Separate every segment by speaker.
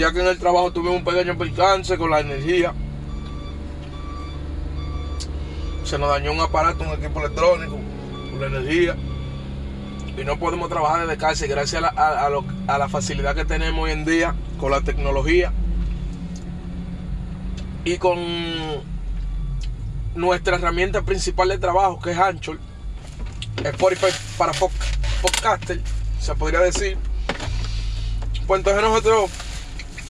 Speaker 1: Ya que en el trabajo tuve un pequeño percance con la energía. Se nos dañó un aparato, un equipo electrónico, con la energía. Y no podemos trabajar desde casa. Y gracias a la, a- la facilidad que tenemos hoy en día con la tecnología y con nuestra herramienta principal de trabajo, que es Anchor, Spotify para pod- podcaster, se podría decir. Pues entonces nosotros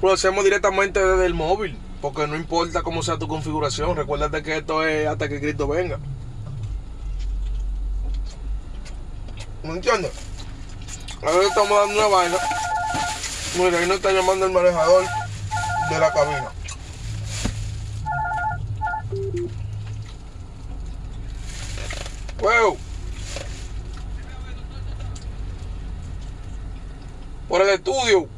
Speaker 1: Lo hacemos directamente desde el móvil, porque no importa cómo sea tu configuración. Recuérdate que esto es hasta que Cristo venga. ¿Me entiendes? Ahora estamos dando una vaina. Mira, ahí nos está llamando el manejador de la cabina. Wow. Por el estudio.